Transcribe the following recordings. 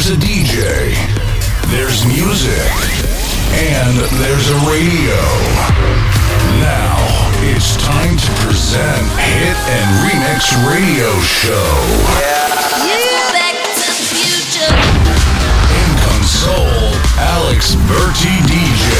There's a DJ, there's music, and there's a radio. Now it's time to present Hit and Remix Radio Show. Yeah. yeah. Back to the future. In console, Alex Berti DJ.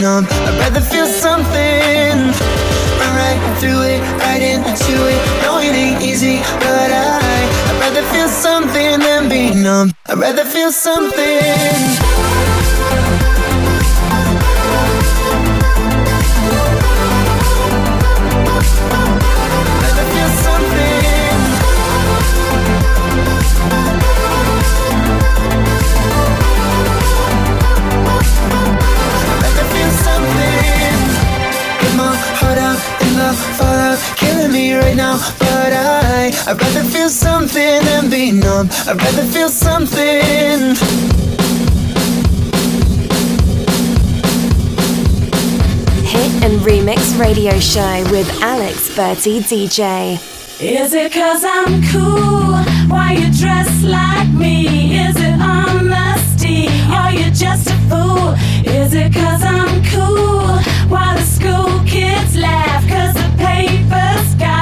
numb I'd rather feel something Run right through it, right into it. No, it ain't easy, but I I'd rather feel something than be numb. I'd rather feel something right now, but I I'd rather feel something than be numb. I'd rather feel something. Hit and Remix Radio Show with Alex Berti DJ. Is it cause I'm cool? Why you dress like me? Is it honesty? Are you just a fool? Is it cause I'm cool? Why the school kids laugh? Cause the paper's got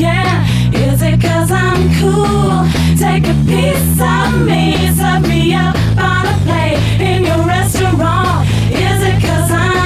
is it cause I'm cool? Take a piece of me, serve me up on a plate in your restaurant. Is it cause I'm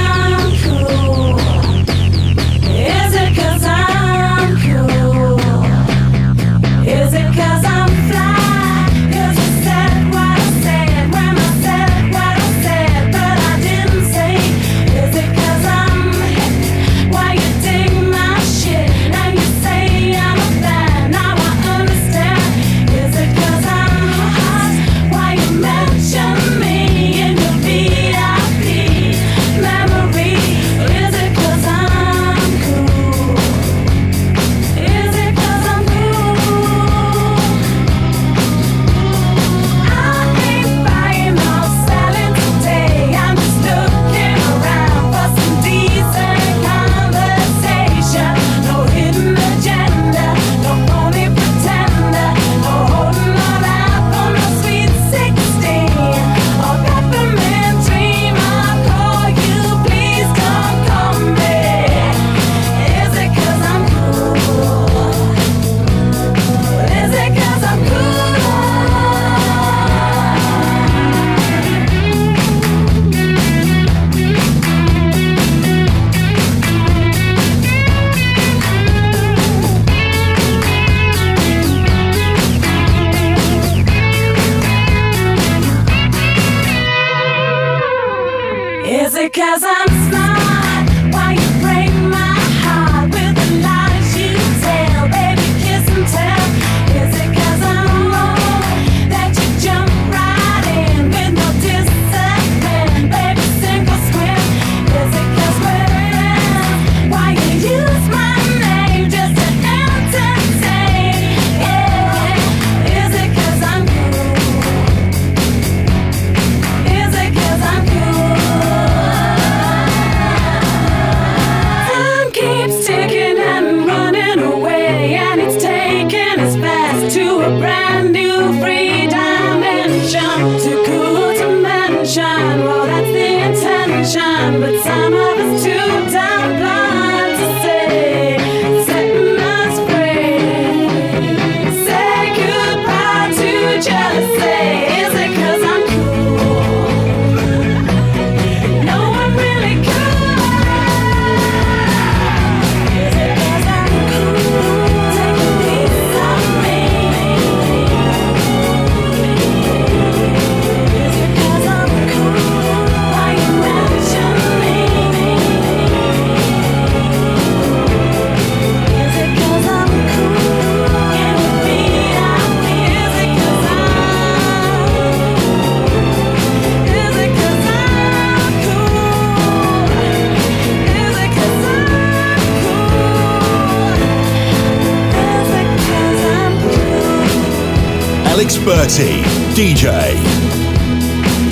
Alex Berti, DJ.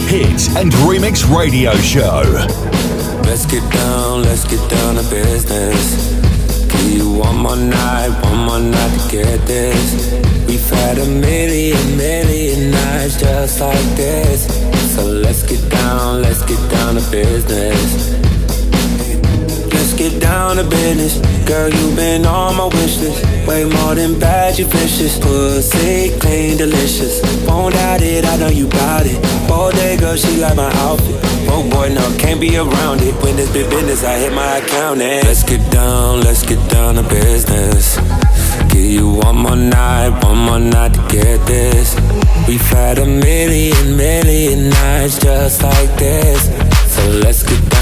Hit and Remix Radio Show. Let's get down, let's get down to business. Give you one more night, one more night to get this. We've had a million, million nights just like this. So let's get down, let's get down to business. Get down to business. Girl, you've been on my wish list. Way more than bad, you vicious. Pussy clean, delicious. Won't doubt it, I know you bout it. Bold day, girl, she like my outfit. Oh boy, no, can't be around it. When it's big business, I hit my account and let's get down, let's get down to business. Give you one more night, one more night to get this. We've had a million, million nights just like this. So let's get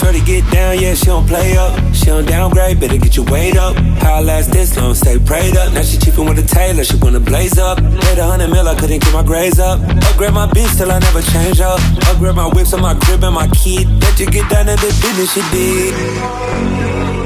Shorty get down, yeah, she don't play up. She don't downgrade, better get your weight up. How I last this long, stay prayed up. Now she cheapin' with a tailor, she wanna blaze up. Paid a hundred mil, I couldn't get my grades up. Upgrade my bitch till I never change up. Upgrade my whips on my crib and my kid. Let you get down to the business she did.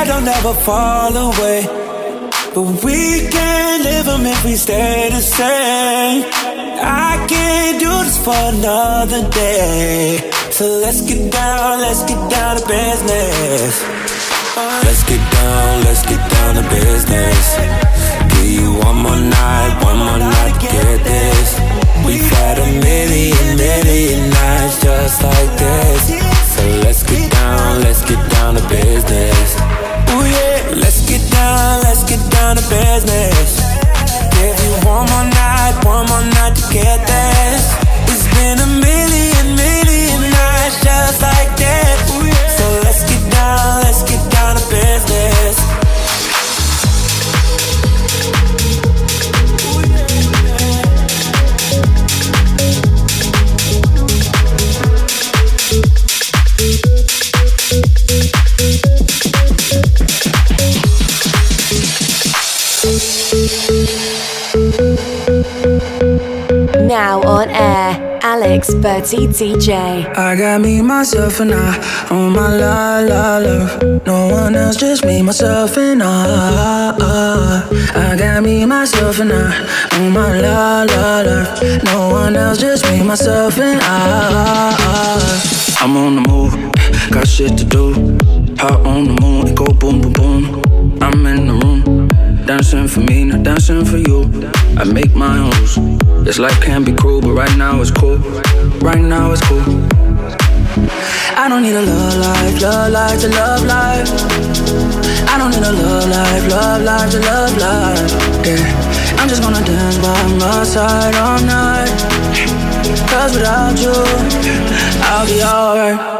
Had don't never fall away. But we can't live them if we stay the same. I can't do this for another day. So let's get down, let's get down to business. Let's get down, let's get down to business. Give you one more night, one more night to get this. We've had a million, million nights just like this. So let's get down, let's get down to business. Let's get down, let's get down to business. Give you one more night, one more night to get this. It's been a million, million nights just like this. So let's get down, let's get down to business. Alex Berti DJ. I got me, myself, and I on my la la love. No one else, just me, myself, and I. I got me, myself, and I on my la la love. No one else, just me, myself, and I. I'm on the move, got shit to do. Hot on the moon, it go boom, boom, boom. I'm in the room, dancing for me, not dancing for you. I make my own rules. This life can be cruel, but right now it's cool. Right now it's cool. I don't need a love life, love life to love life. I don't need a love life, love life to love life. Yeah, I'm just gonna dance by my side all night. Cause without you, I'll be alright.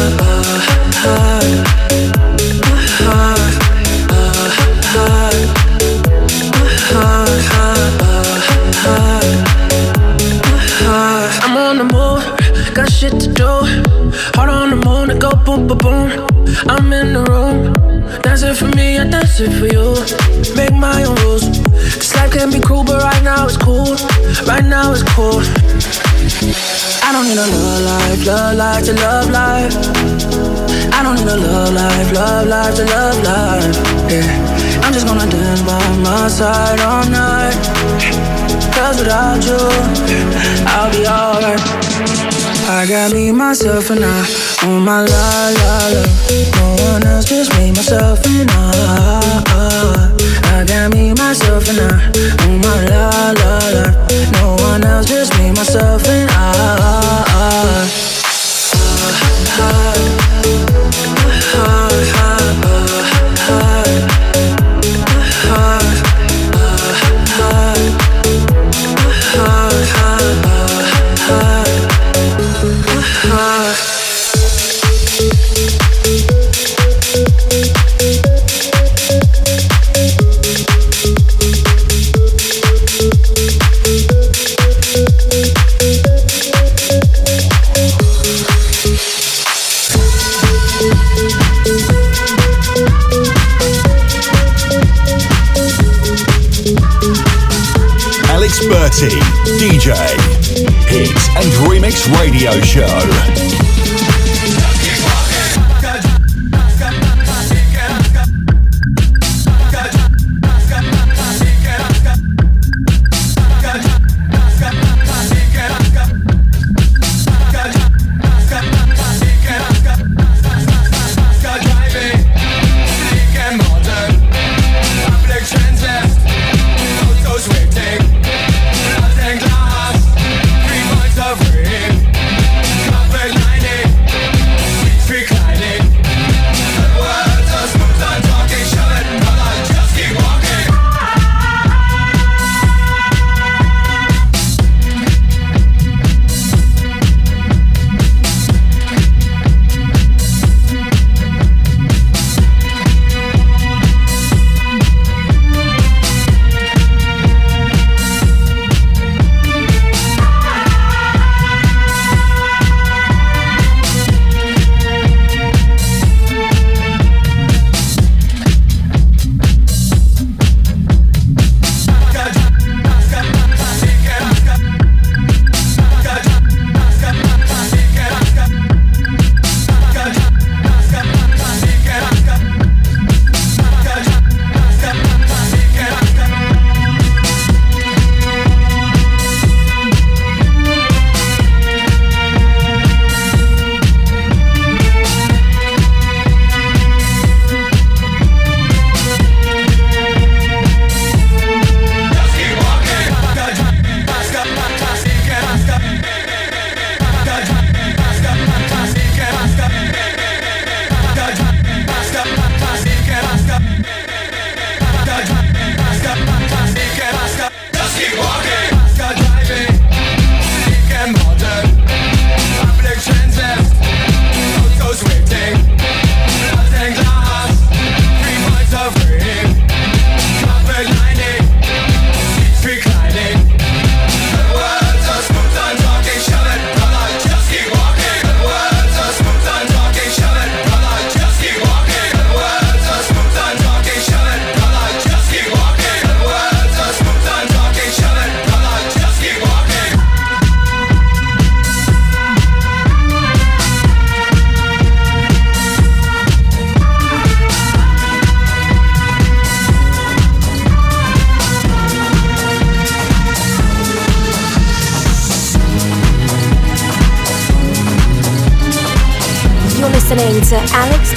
for me, I dance it for you. Make my own rules. This life can be cruel, but right now it's cool. Right now it's cool. I don't need a love life, love life to love life. I don't need a love life, love life to love life. Yeah, I'm just gonna dance by my side all night. Cause without you, I'll be alright. I got me, myself, and I on my la la la. No one else, just me, myself, and I. I got me, myself, and I on my la la la. No one else, just me, myself, and I. DJ. Hits and Remix Radio Show.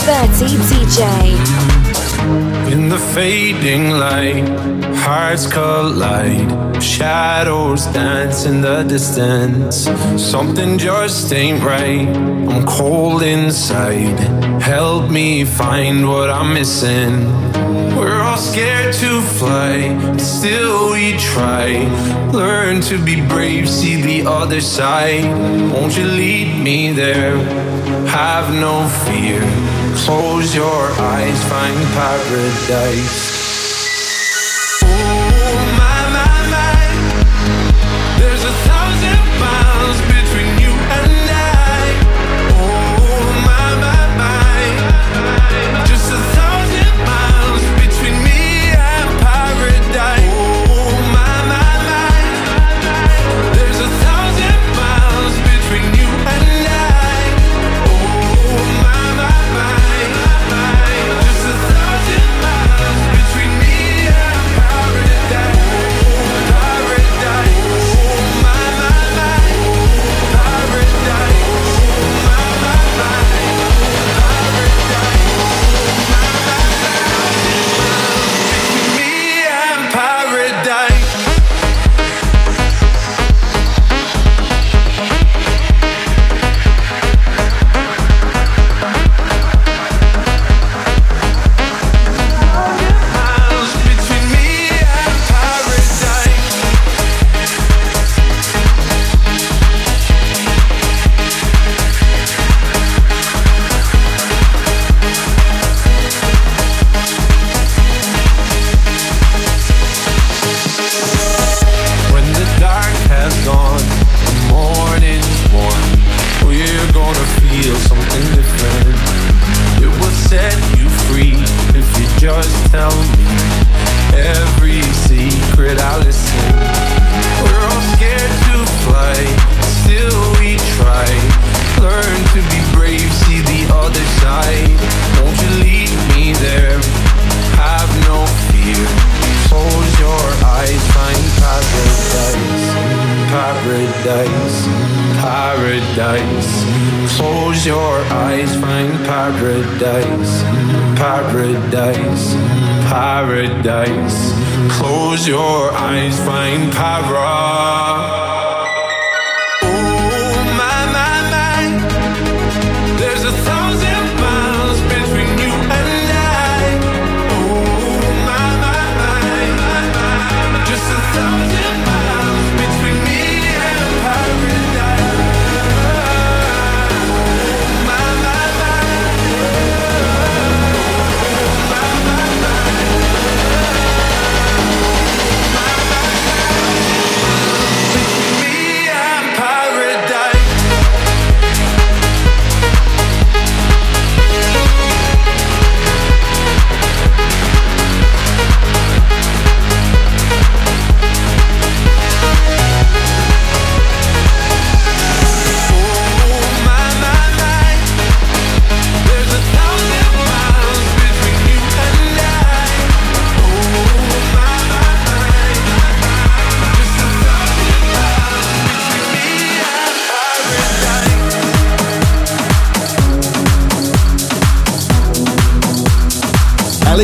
Berti DJ. In the fading light, hearts collide. Shadows dance in the distance. Something just ain't right. I'm cold inside. Help me find what I'm missing. We're all scared to fly, but still we try. Learn to be brave, see the other side. Won't you lead me there? Have no fear. Close your eyes, find paradise.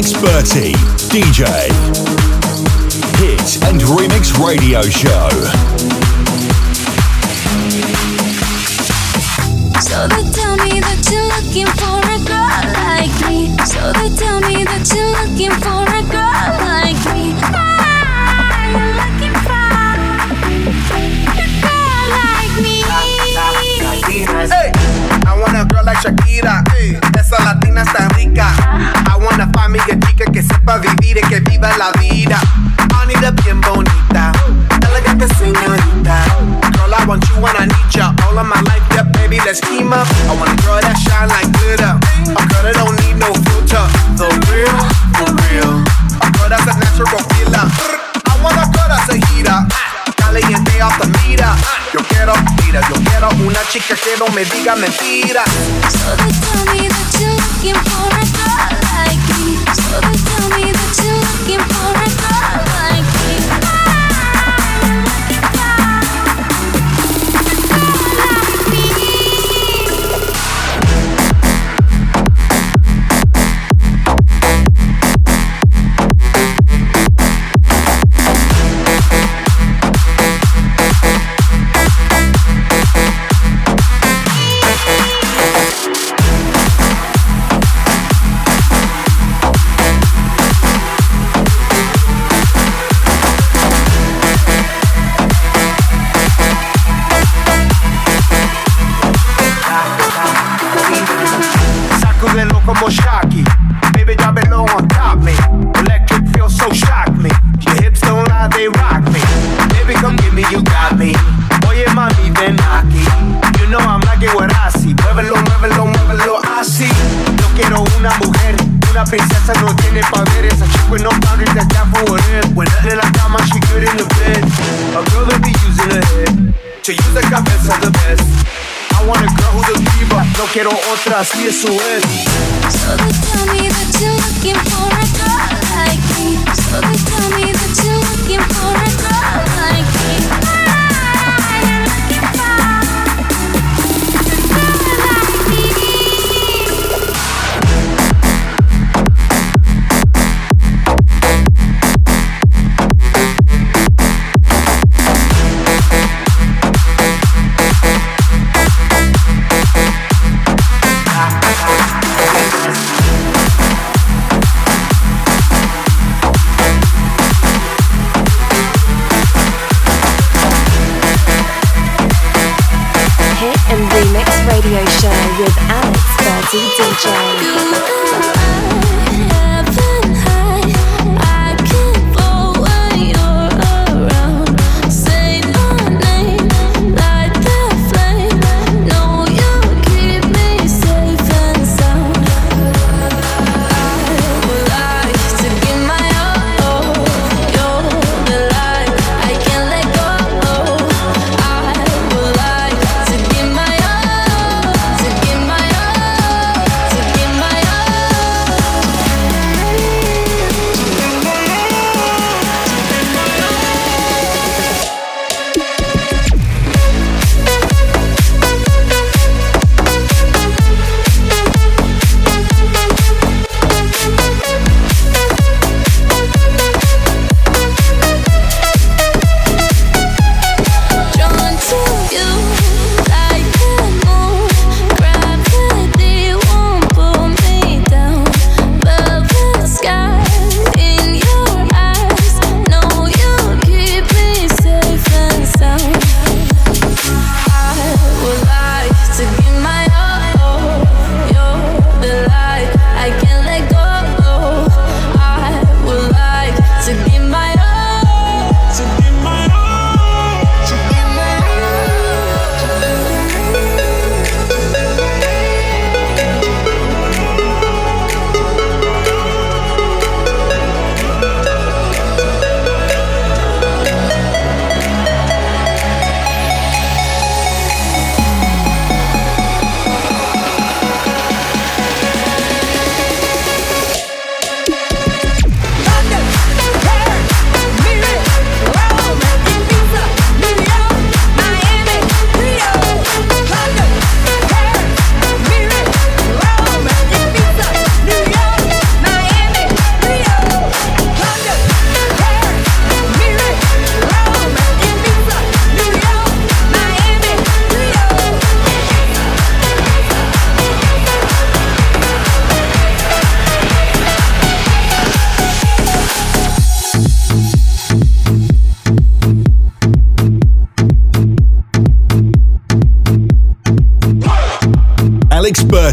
Alex Berti, DJ. Hit and Remix Radio Show. pa' vivir es que viva la vida. Anita bien bonita, elegante señorita. Girl, I want you when I need ya. All of my life, yeah, baby, let's team up. I want a girl that shine like glitter. A girl that don't need no filter. The real, the real. A girl that's a natural killer. I want a girl that's a heater. Caliente off the meter. Yo quiero, mira, yo quiero una chica que no me diga mentiras. So they tell me that you're looking for a girl like me. So they tell me. still looking for. quiero otras y eso es. So they tell me that you're looking for a girl like me. So they tell me that you're looking for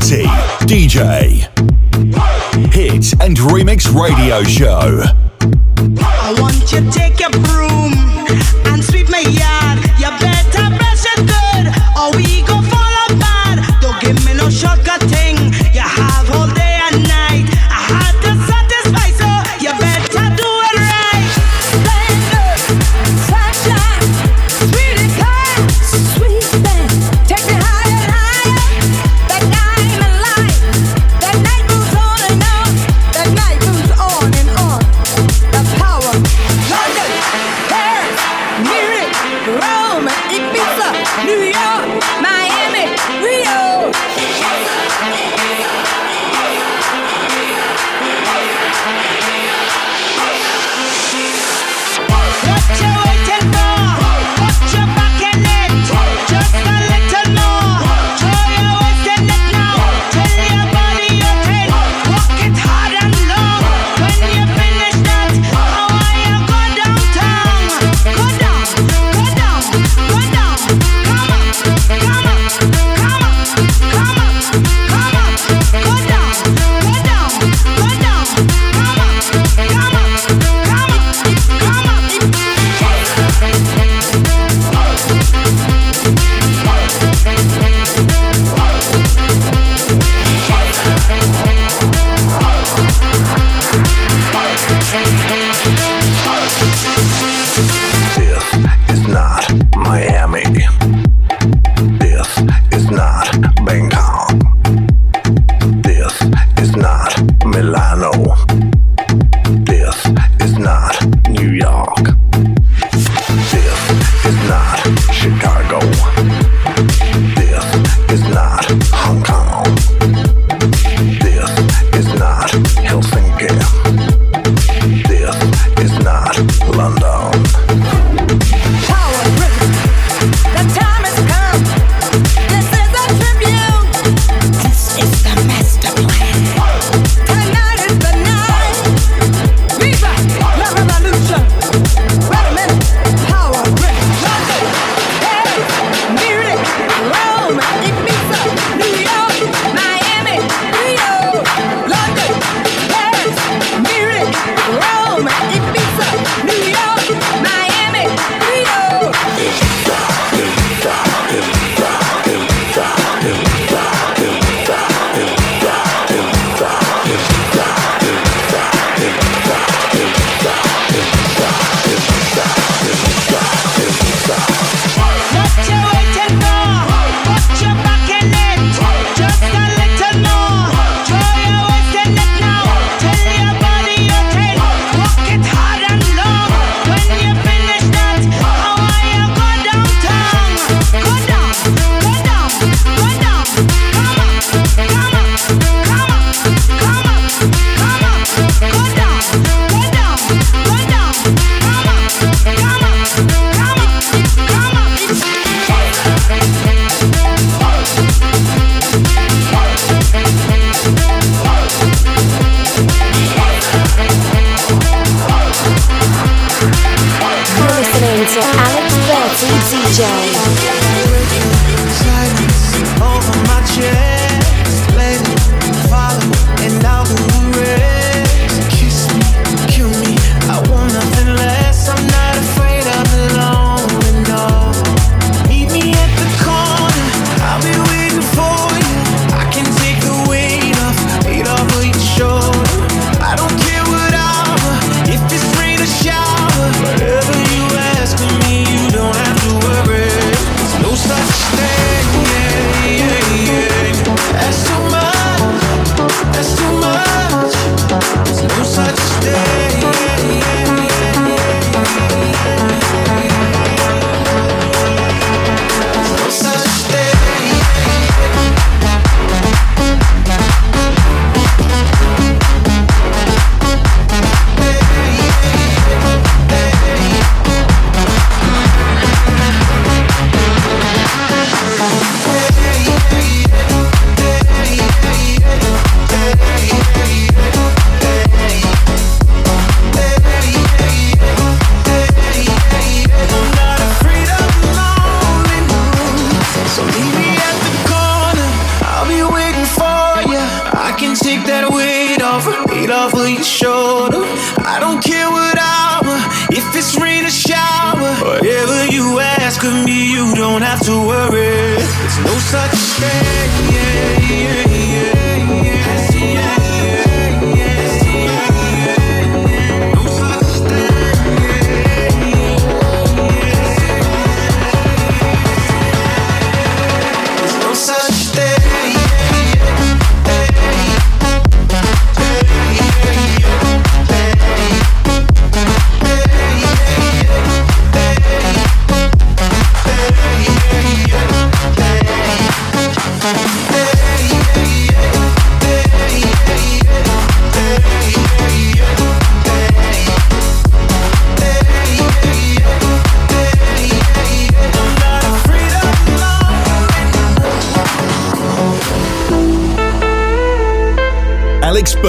DJ. Hit and Remix Radio Show. So leave me at the corner, I'll be waiting for you. I can take that weight off, weight off of your shoulders.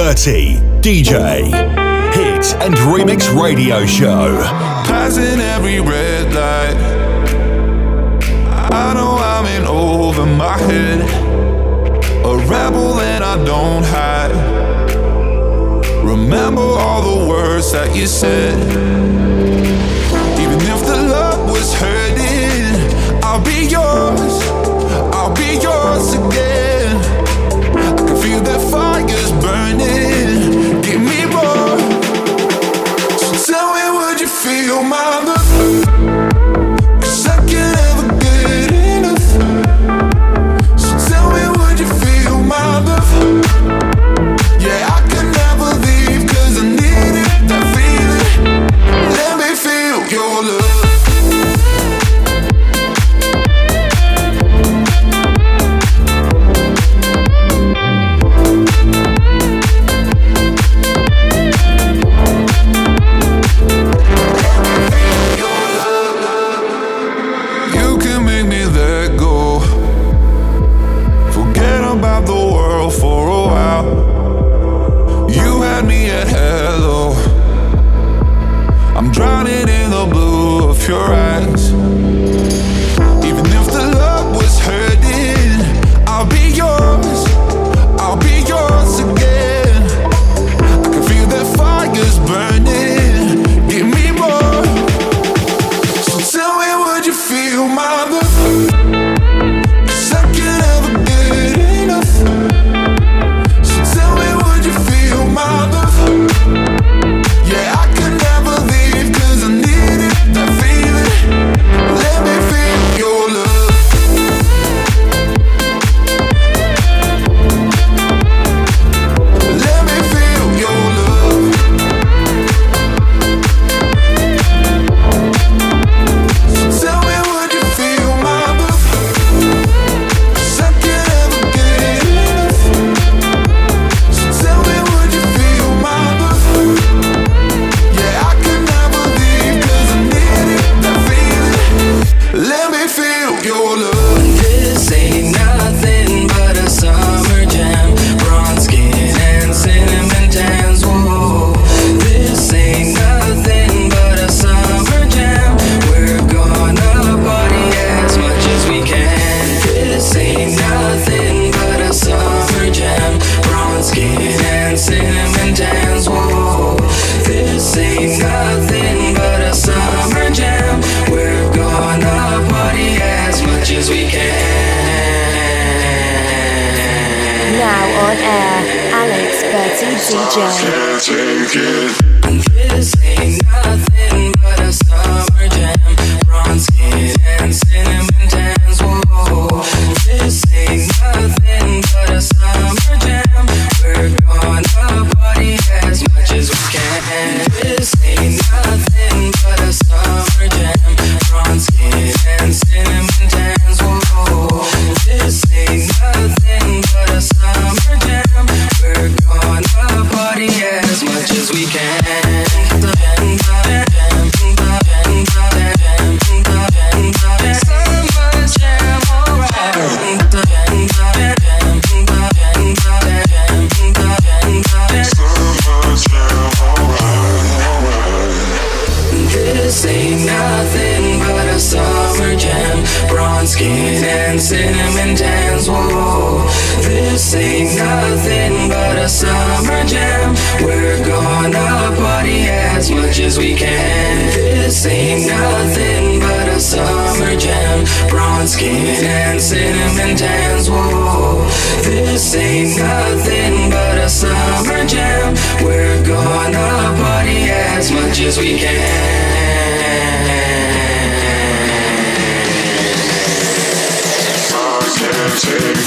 Berti, DJ, Hit and Remix Radio Show. Passing every red light. I know I'm in over my head. A rebel that I don't hide. Remember all the words that you said. Can.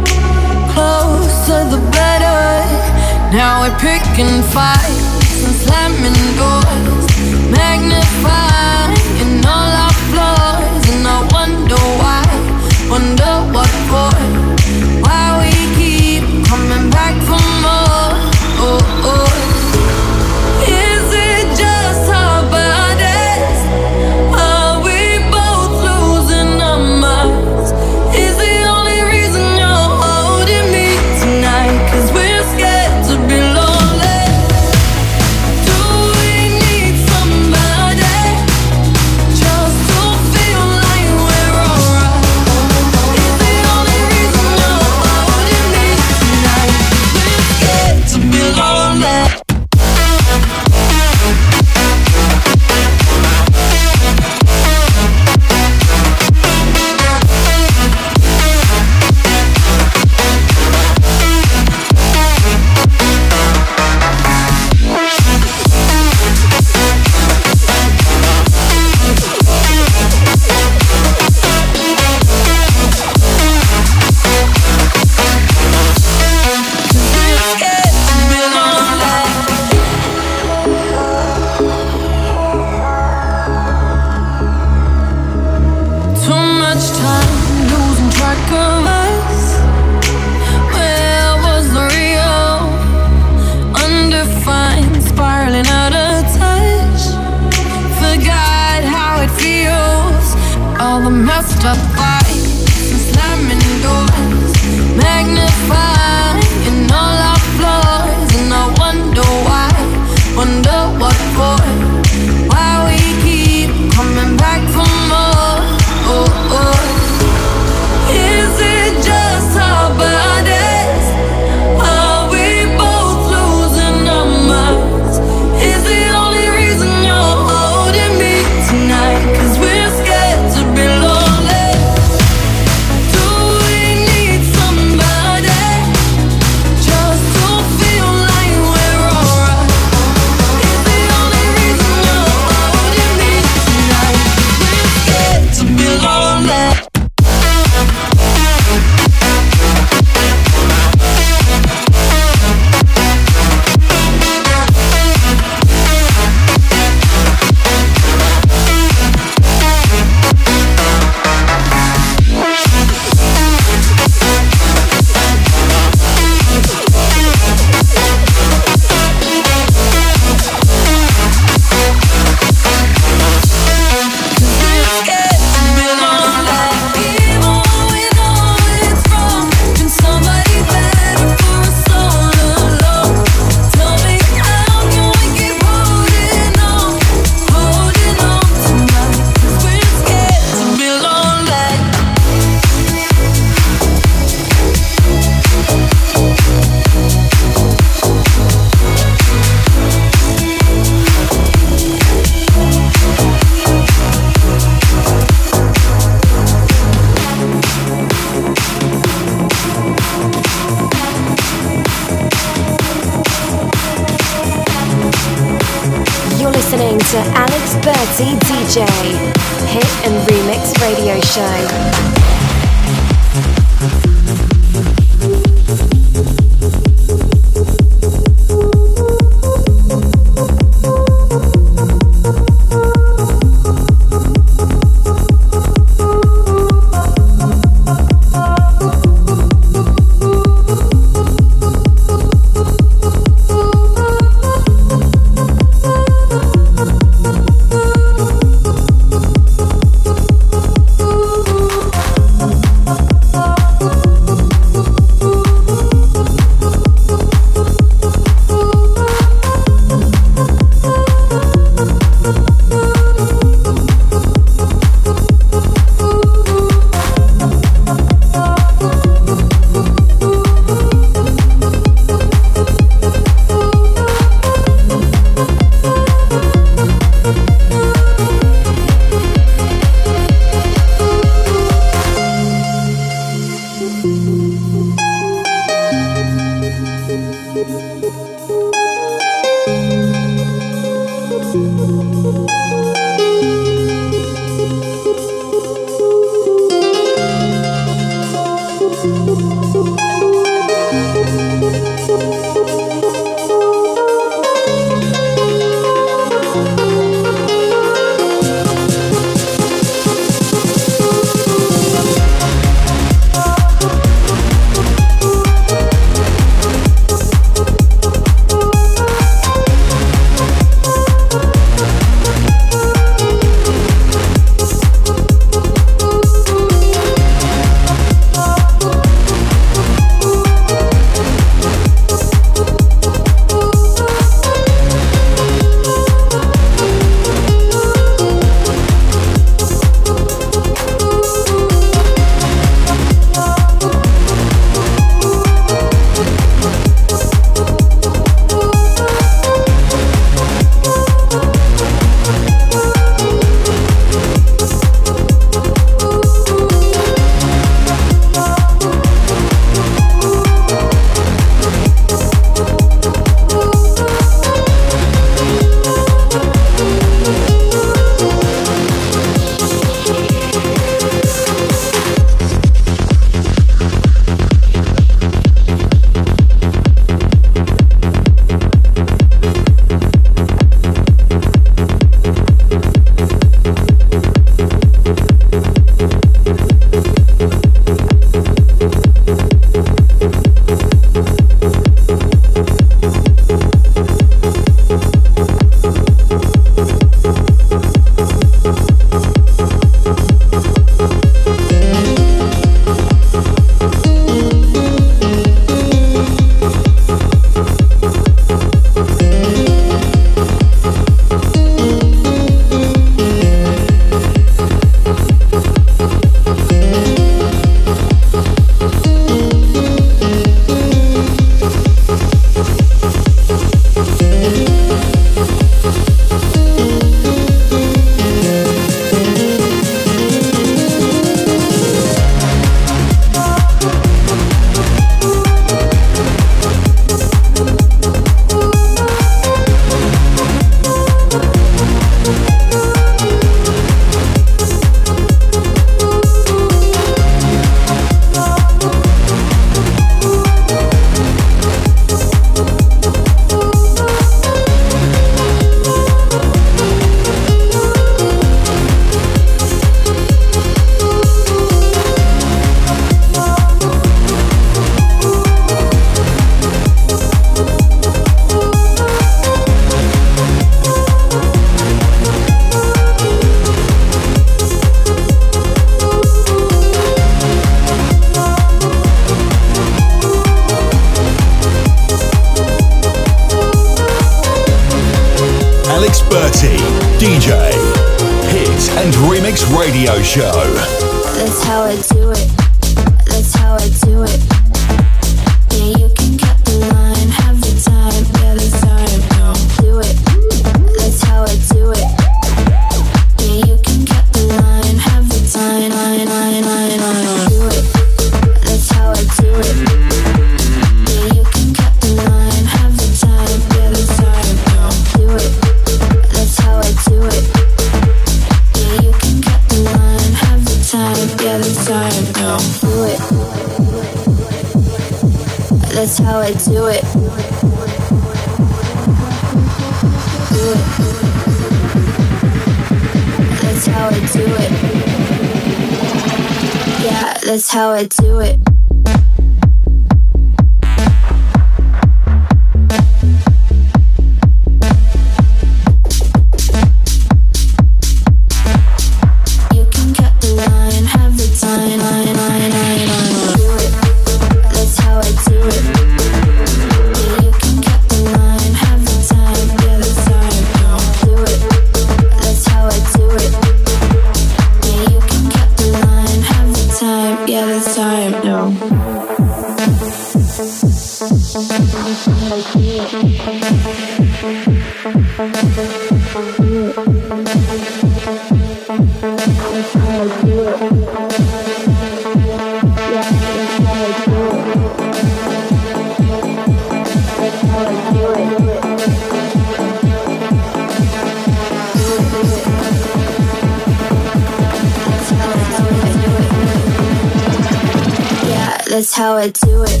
That's how I do it.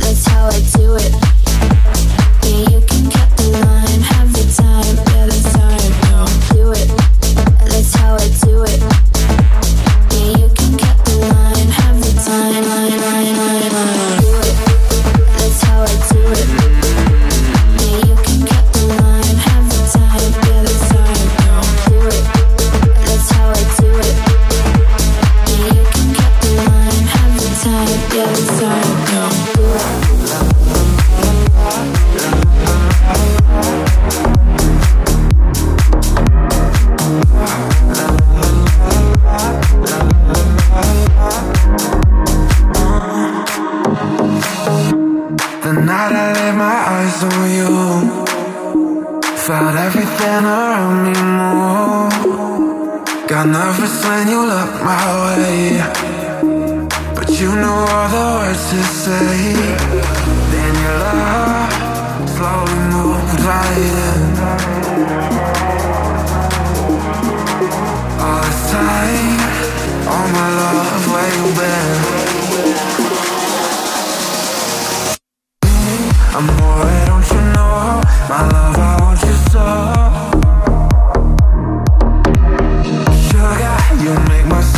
That's how I do it. You make my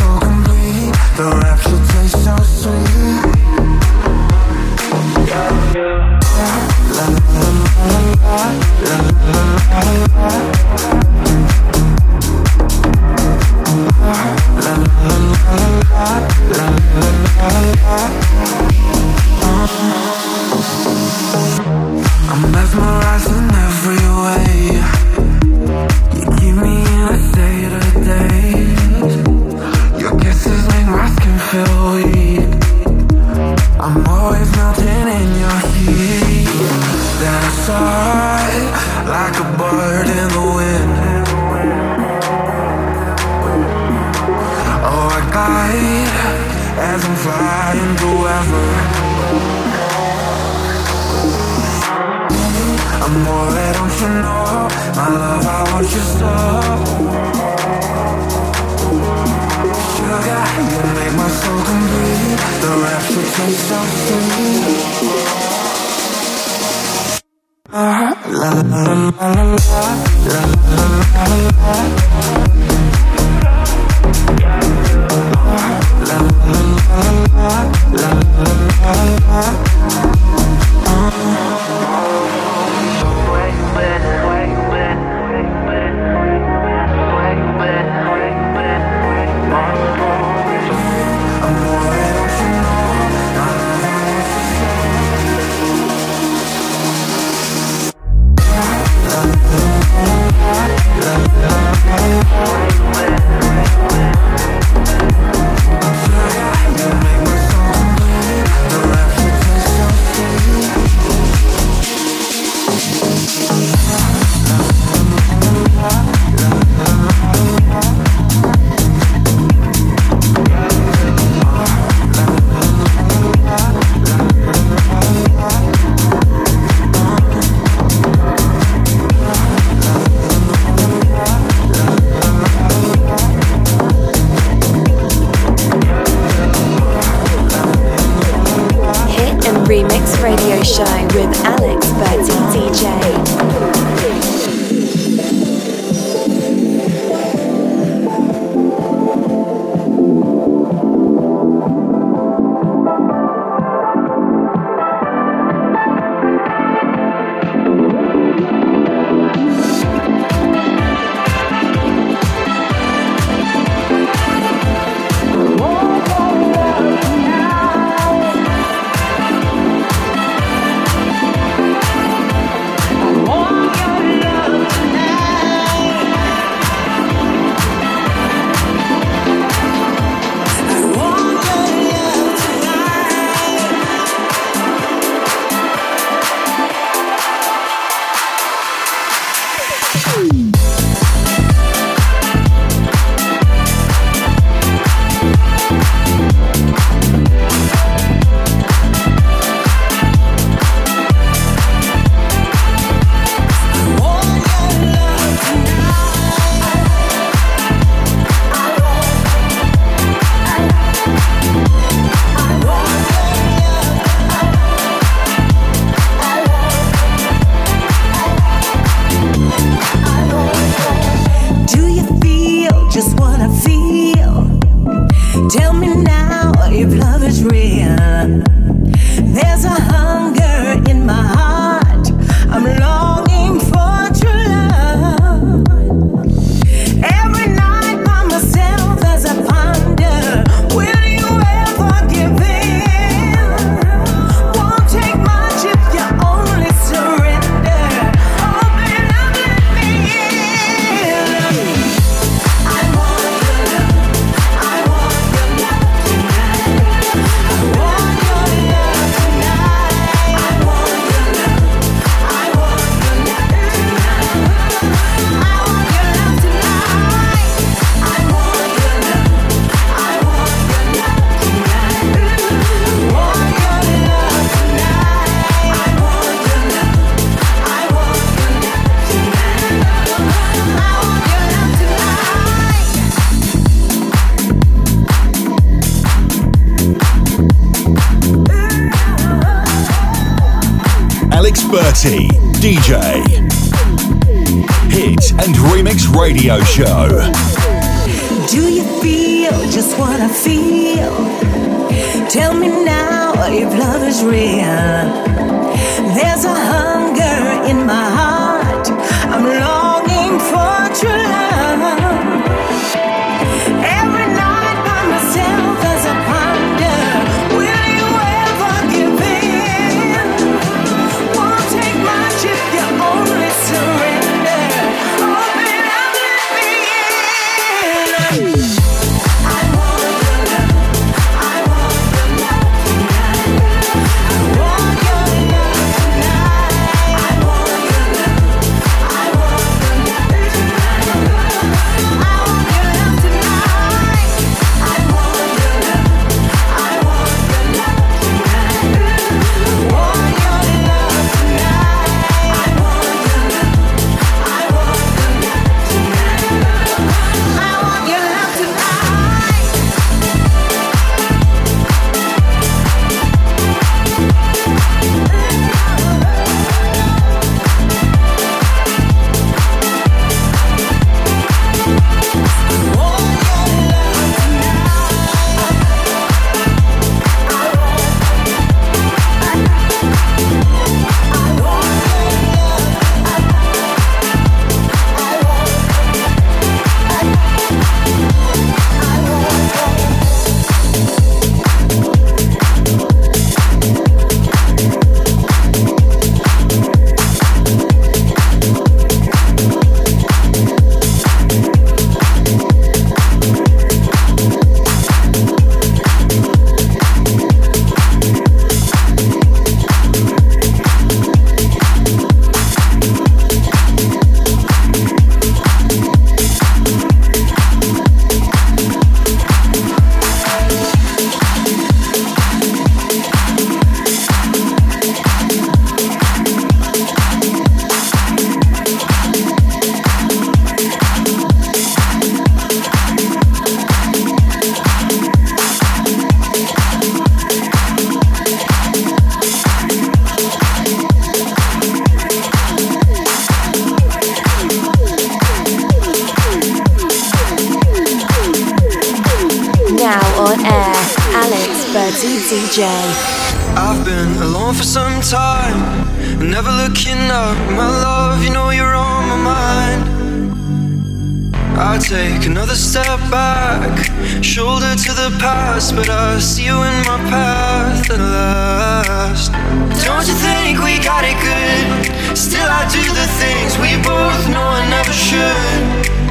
feel. Tell me now if love is real. There's a hunger in my heart. I'm lost. Radio Show. Do you feel just what I feel? Tell me now if love is real. There's a hunger in my heart Hey! DJ. I've been alone for some time, never looking up. My love, you know you're on my mind. I take another step back, shoulder to the past, but I see you in my path at last. Don't you think we got it good? Still, I do the things we both know I never should.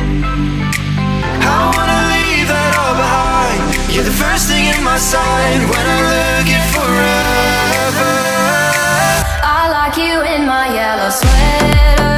You're the first thing in my sight when I look at forever. I like you in my yellow sweater.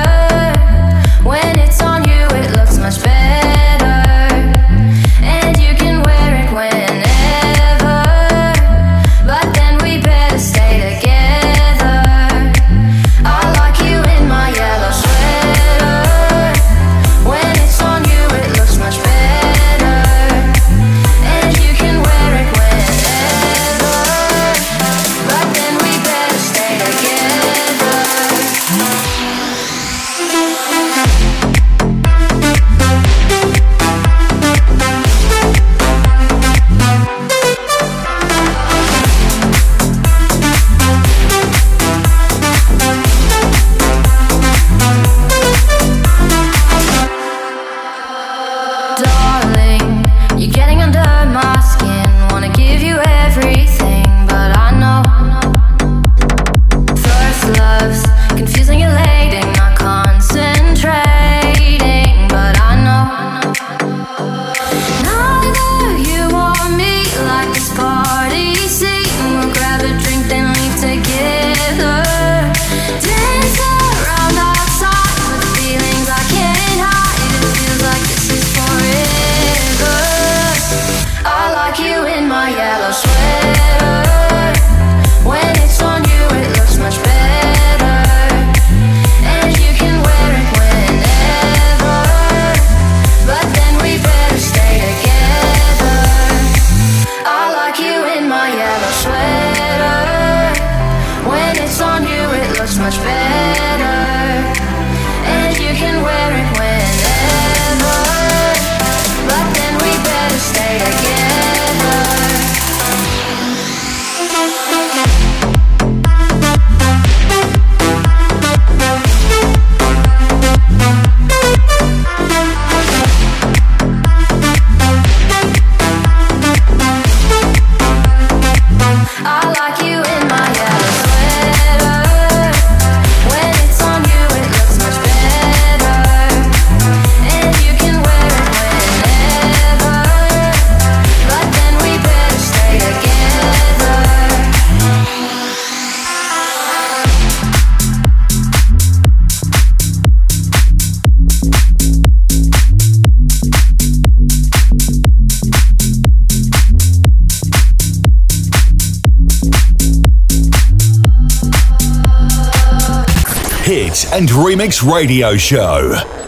Remix Radio Show.